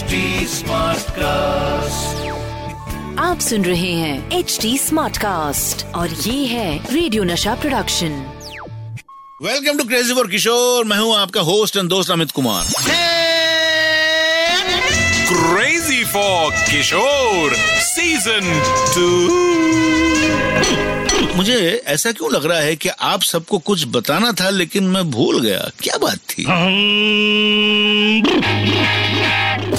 HD cast आप सुन रहे हैं एच डी स्मार्ट कास्ट और ये है radio Nasha production welcome to crazy for Kishore मैं हूँ आपका होस्ट एंड दोस्त Amit Kumar. Crazy for Kishore season two मुझे ऐसा क्यों लग रहा है कि आप सबको कुछ बताना था लेकिन मैं भूल गया? क्या बात थी?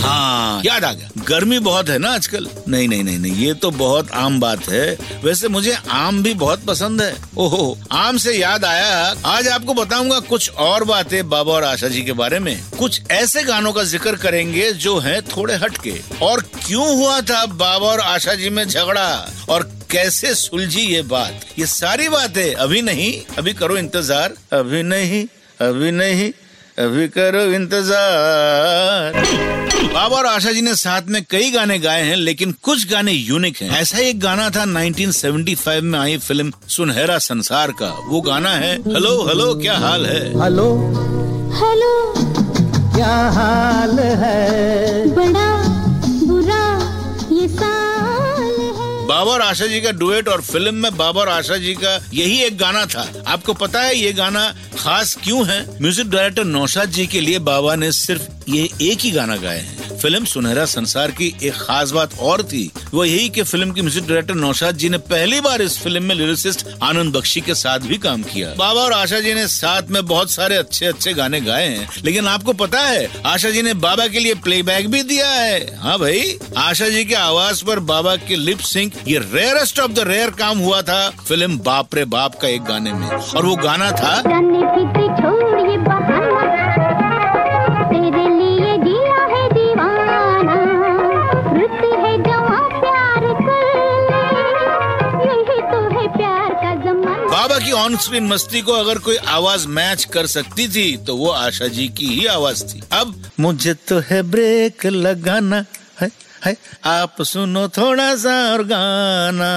हाँ। याद आ गया। गर्मी बहुत है ना आजकल? नहीं नहीं नहीं नहीं ये तो बहुत आम बात है। वैसे मुझे आम भी बहुत पसंद है। ओहो आम से याद आया। आज आपको बताऊँगा कुछ और बातें बाबा और आशा जी के बारे में। कुछ ऐसे गानों का ज़िक्र करेंगे जो हैं थोड़े हटके। और क्यों हुआ था बाबा और आशा जी में झगड़ा? और कैसे सुलझी ये बात? ये सारी बातें अभी नहीं अभी करो इंतज़ार। अभी नहीं अभी नहीं अभी करो इंतज़ार। बाबा और आशा जी ने साथ में कई गाने गाए हैं लेकिन कुछ गाने यूनिक हैं। ऐसा एक गाना था 1975 में आई फ़िल्म सुनहरा संसार का। वो गाना है हेलो हेलो क्या हाल है? हेलो। हेलो। क्या हाल है? बड़ा बुरा ये साल है। बाबा और आशा जी का डुएट और फ़िल्म में बाबा और आशा जी का यही एक गाना था। आपको पता है ये गाना खास क्यों है? म्यूज़िक डायरेक्टर नौशाद जी के लिए बाबा ने सिर्फ़ ये एक ही गाना गाए हैं। फ़िल्म सुनहरा संसार की एक खास बात और थी। वो यही कि फ़िल्म की म्यूज़िक डायरेक्टर नौशाद जी ने पहली बार इस फ़िल्म में लिरिसिस्ट आनंद बख्शी के साथ भी काम किया। बाबा और आशा जी ने साथ में बहुत सारे अच्छे अच्छे गाने गाए हैं। लेकिन आपको पता है, आशा जी ने बाबा के लिए प्लेबैक भी दिया है। हाँ भाई, आशा जी के आवाज़ पर बाबा के लिप सिंक ये रेयरेस्ट ऑफ़ द रेयर काम हुआ था फ़िल्म बाप रे बाप का एक गाने में। और वो गाना था बाबा की ऑन स्क्रीन मस्ती को अगर कोई आवाज़ मैच कर सकती थी तो वो आशा जी की ही आवाज़ थी। अब मुझे तो है ब्रेक लगाना है। है? आप सुनो थोड़ा सा और गाना।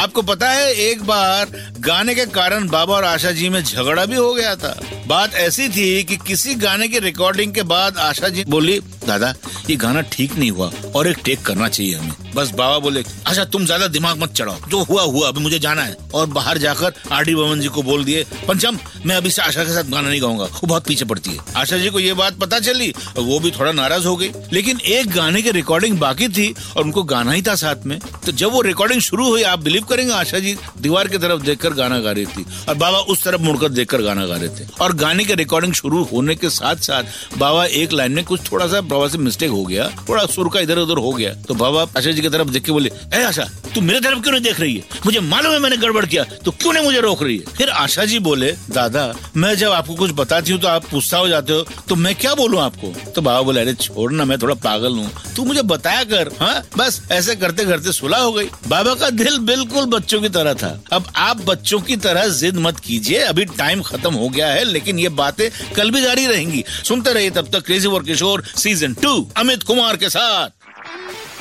आपको पता है, एक बार गाने के कारण बाबा और आशा जी में झगड़ा भी हो गया था। बात ऐसी थी कि किसी गाने की रिकॉर्डिंग के बाद आशा जी बोली, दादा, ये गाना ठीक नहीं हुआ और एक टेक करना चाहिए हमें। बस बाबा बोले अच्छा तुम ज़्यादा दिमाग मत चढ़ाओ। जो हुआ हुआ, अभी मुझे जाना है। और बाहर जाकर आर डी बमन जी को बोल दिए, पंचम, मैं अभी से आशा के साथ गाना नहीं गाऊँगा, वो बहुत पीछे पड़ती है। आशा जी को ये बात पता चली, वो भी थोड़ा नाराज़ हो गई। लेकिन एक गाने की रिकॉर्डिंग बाकी थी और उनको गाना ही था साथ में। तो जब वो रिकॉर्डिंग शुरू हुई, आप बिलीव करेंगे, आशा जी, दीवार की तरफ़ देखकर गाना गा रही थी और बाबा उस तरफ़ मुड़कर देखकर गाना गा रहे थे। और गाने की रिकॉर्डिंग शुरू होने के साथ साथ बाबा एक लाइन में कुछ थोड़ा सा, बाबा से मिस्टेक हो गया, थोड़ा सुर का इधर उधर हो गया। तो बाबा आशा जी की तरफ़ देख के बोले, ए आशा, तू मेरे तरफ़ क्यों नहीं देख रही है? मुझे मालूम है मैंने गड़बड़ किया तो क्यों नहीं मुझे रोक रही है? फिर आशा जी बोले, दादा, मैं जब आपको कुछ बताती हूँ तो आप गुस्सा हो जाते हो तो मैं क्या बोलूँ आपको? तो बाबा बोले, अरे छोड़ ना मैं थोड़ा पागल हूँ। तू मुझे बताया कर हाँ बस ऐसे करते करते सुलह हो गई। बाबा का दिल बिल्कुल बच्चों की तरह था। अब आप बच्चों की तरह जिद मत कीजिए अभी टाइम खत्म हो गया है लेकिन ये बातें कल भी जारी रहेंगी। सुनते रहिए तब तक crazy for Kishore season two Amit Kumar के साथ।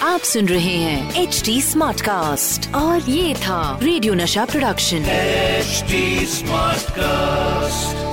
आप सुन रहे हैं एच डी स्मार्ट कास्ट और ये था radio Nasha production H smart Smartcast.